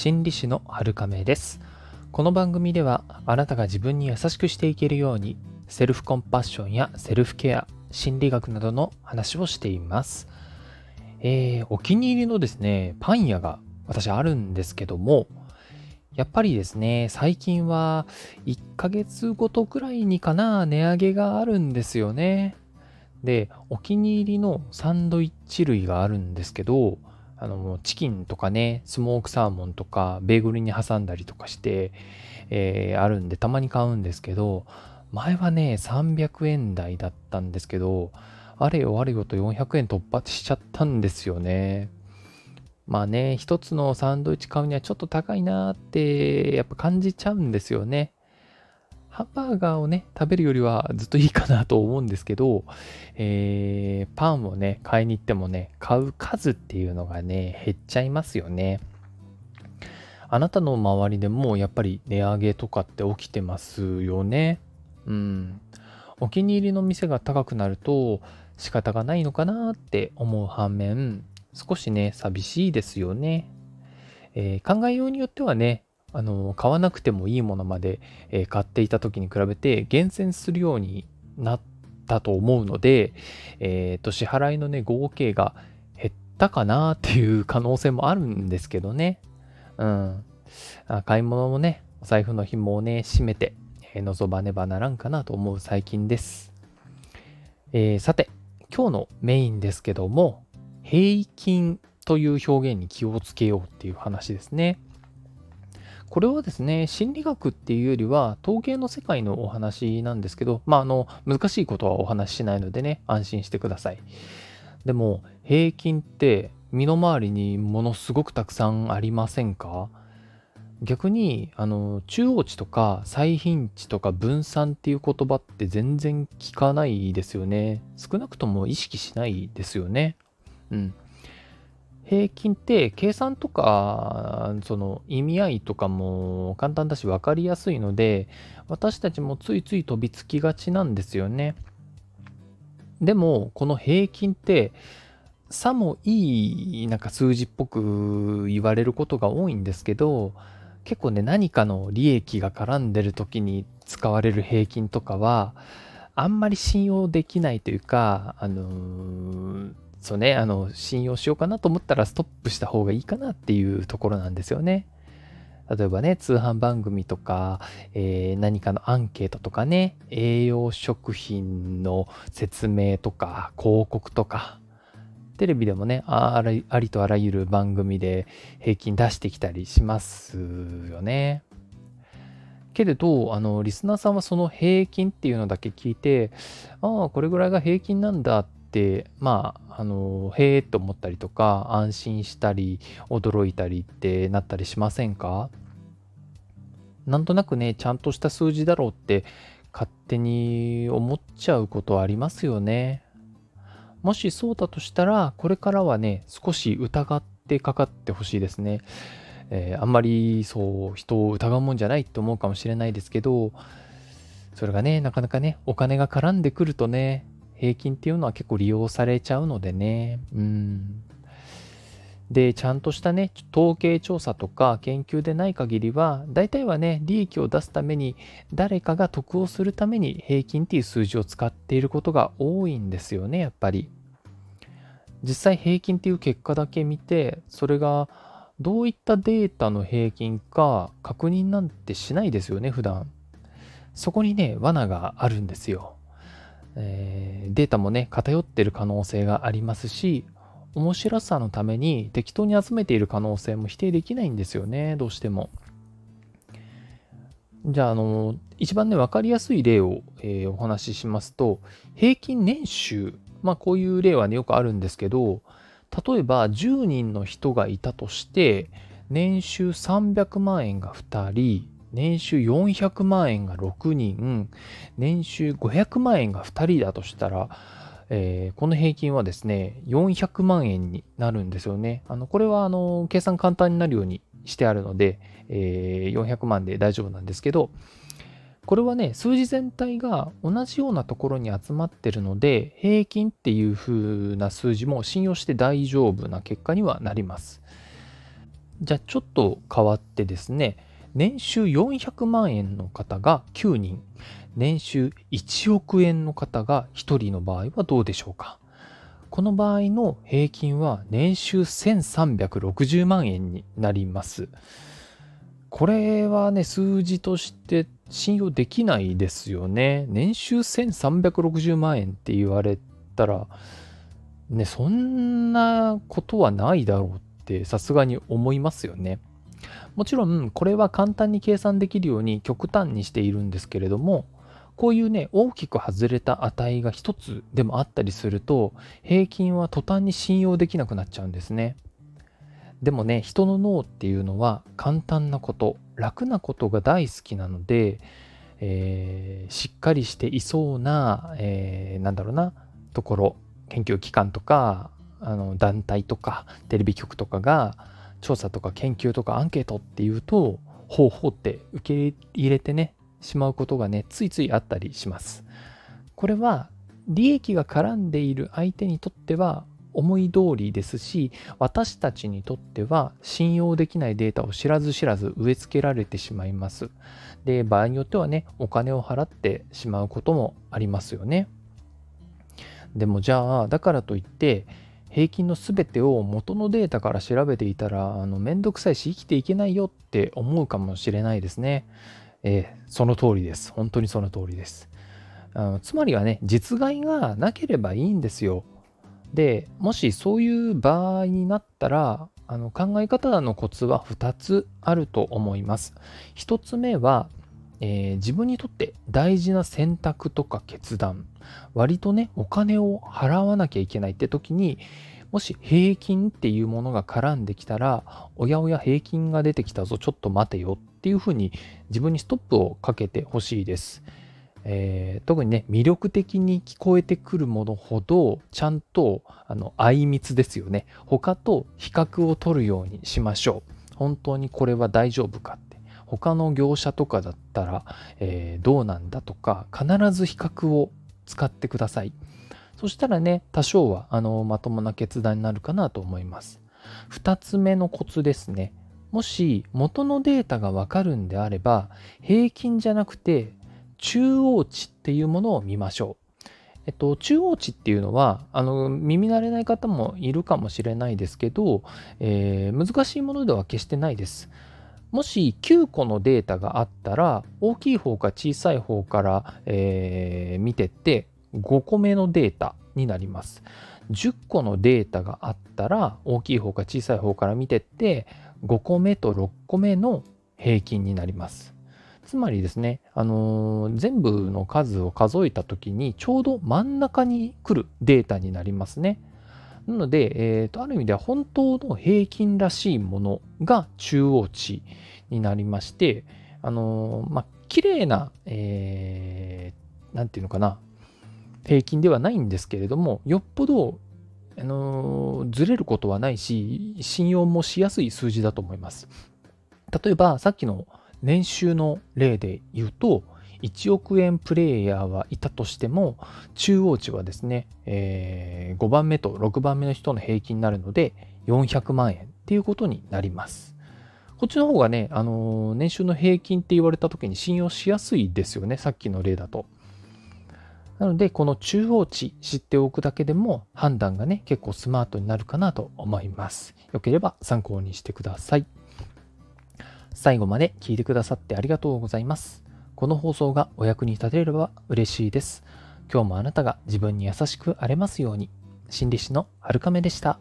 心理師の春亀ですこの番組ではあなたが自分に優しくしていけるようにセルフコンパッションやセルフケア心理学などの話をしていますえー、お気に入りのですねパン屋が私あるんですけどもやっぱりですね、最近は1ヶ月ごとくらいにかな、値上げがあるんですよね。で、お気に入りのサンドイッチ類があるんですけど、あの、チキンとかね、スモークサーモンとか、ベーグルに挟んだりとかして、えー、あるんで、たまに買うんですけど、前はね、300円台だったんですけど、あれよあれよと400円突破しちゃったんですよね。まあね、一つのサンドイッチ買うにはちょっと高いなってやっぱ感じちゃうんですよね。ハンバーガーをね、食べるよりはずっといいかなと思うんですけど、えー、パンをね、買いに行ってもね、買う数っていうのがね、減っちゃいますよね。あなたの周りでもやっぱり値上げとかって起きてますよね。うん。お気に入りの店が高くなると仕方がないのかなって思う反面、少しね、寂しいですよね。えー、考えようによってはね、あの買わなくてもいいものまで、え、買っていた時に比べて厳選するようになったと思うので、えーと、支払いのね合計が減ったかなっていう可能性もあるんですけどね。うん。買い物もね、お財布の紐をね、締めて、えー、望ばねばならんかなと思う最近です。えー、さて、今日のメインですけども、平均という表現に気をつけようっていう話ですね。これはですね、心理学っていうよりは統計の世界のお話なんですけど、まあ、あの、難しいことはお話ししないのでね、安心してください。でも、平均って身の回りにものすごくたくさんありませんか？逆にあの中央値とか最頻値とか分散っていう言葉って全然聞かないですよね少なくとも意識しないですよねうん。平均って計算とかその意味合いとかも簡単だし分かりやすいので私たちもついつい飛びつきがちなんですよね。でもこの平均ってさもいいなんか数字っぽく言われることが多いんですけど結構ね何かの利益が絡んでる時に使われる平均とかはあんまり信用できないというかあのーそうね、あの、信用しようかなと思ったらストップした方がいいかなっていうところなんですよね。例えばね、通販番組とか、えー、何かのアンケートとかね、栄養食品の説明とか、広告とか、テレビでもねありとあらゆる番組で平均出してきたりしますよね。けれど、あの、リスナーさんはその平均っていうのだけ聞いて、ああ、これぐらいが平均なんだって、まあ、あの、へえと思ったりとか、安心したり、驚いたりってなったりしませんか？なんとなくね、ちゃんとした数字だろうって勝手に思っちゃうことありますよね。もしそうだとしたら、これからはね、少し疑ってかかってほしいですね。えー、あんまりそう、人を疑うもんじゃないって思うかもしれないですけど、それがね、なかなかね、お金が絡んでくるとね、平均っていうのは結構利用されちゃうのでね。うん。で、ちゃんとしたね、統計調査とか研究でない限りは、大体はね、利益を出すために、誰かが得をするために平均っていう数字を使っていることが多いんですよね、やっぱり。実際平均っていう結果だけ見て、それがどういったデータの平均か確認なんてしないですよね、普段。そこにね、罠があるんですよ。えー、データもね偏ってる可能性がありますし面白さのために適当に集めている可能性も否定できないんですよねどうしても。じゃあ、あの、一番ね、分かりやすい例を、えー、お話ししますと、平均年収、まあこういう例はね、よくあるんですけど、例えば10人の人がいたとして、年収300万円が2人、年収400万円が6人、年収500万円が2人だとしたら、えー、この平均はですね、400万円になるんですよね。あのこれはあの計算簡単になるようにしてあるので、えー、400万で大丈夫なんですけど、これはね、数字全体が同じようなところに集まってるので、平均っていう風な数字も信用して大丈夫な結果にはなります。じゃあちょっと変わってですね、年収400万円の方が9人、年収1億円の方が1人の場合はどうでしょうか？この場合の平均は年収1360万円になります。これはね、数字として信用できないですよね。年収1360万円って言われたら、ね、そんなことはないだろうってさすがに思いますよね。もちろんこれは簡単に計算できるように極端にしているんですけれども、こういうね、大きく外れた値が一つでもあったりすると、平均は途端に信用できなくなっちゃうんですね。でもね、人の脳っていうのは簡単なこと、楽なことが大好きなので、えー、しっかりしていそうな、えー、なんだろうな、ところ、研究機関とか、あの団体とか、テレビ局とかが、調査とか研究とかアンケートっていうと、ほうほうって受け入れてね、しまうことがね、ついついあったりします。これは、利益が絡んでいる相手にとっては思い通りですし私たちにとっては信用できないデータを知らず知らず植え付けられてしまいますで場合によってはねお金を払ってしまうこともありますよねでもじゃあだからといって平均の全てを元のデータから調べていたらあのめんどくさいし生きていけないよって思うかもしれないですね。えー、その通りです。本当にその通りです。あのつまりはね実害がなければいいんですよ。でもしそういう場合になったらあの考え方のコツは2つあると思います。1つ目は、えー、自分にとって大事な選択とか決断割とねお金を払わなきゃいけないって時にもし平均っていうものが絡んできたらおやおや平均が出てきたぞちょっと待てよっていうふうに自分にストップをかけてほしいです。えー、特にね魅力的に聞こえてくるものほどちゃんとあの相密ですよね他と比較を取るようにしましょう本当にこれは大丈夫かって他の業者とかだったら、えー、どうなんだとか必ず比較を使ってくださいそしたらね多少はあのまともな決断になるかなと思います2つ目のコツですねもし元のデータがわかるんであれば平均じゃなくて中央値っていうものを見ましょう。えっと、中央値っていうのはあの耳慣れない方もいるかもしれないですけど、えー、難しいものでは決してないです。もし9個のデータがあったら大きい方か小さい方から、えー、見てって5個目のデータになります。10個のデータがあったら大きい方か小さい方から見てって5個目と6個目の平均になります。つまりですね、あのー、全部の数を数えた時にちょうど真ん中に来るデータになりますね。なので、えーと、ある意味では本当の平均らしいものが中央値になりまして、あのー、まあ、綺麗な、えー、なんていうのかな、平均ではないんですけれども、よっぽど、あのー、ずれることはないし、信用もしやすい数字だと思います。例えば、さっきの年収の例で言うと、1億円プレイヤーはいたとしても、中央値はですね、えー、5番目と6番目の人の平均になるので、400万円っていうことになります。こっちの方がね、あのー、年収の平均って言われた時に信用しやすいですよね、さっきの例だと。なので、この中央値知っておくだけでも判断がね、結構スマートになるかなと思います。よければ参考にしてください。最後まで聞いてくださってありがとうございます。この放送がお役に立てれば嬉しいです。今日もあなたが自分に優しくあれますように。心理師の春るでした。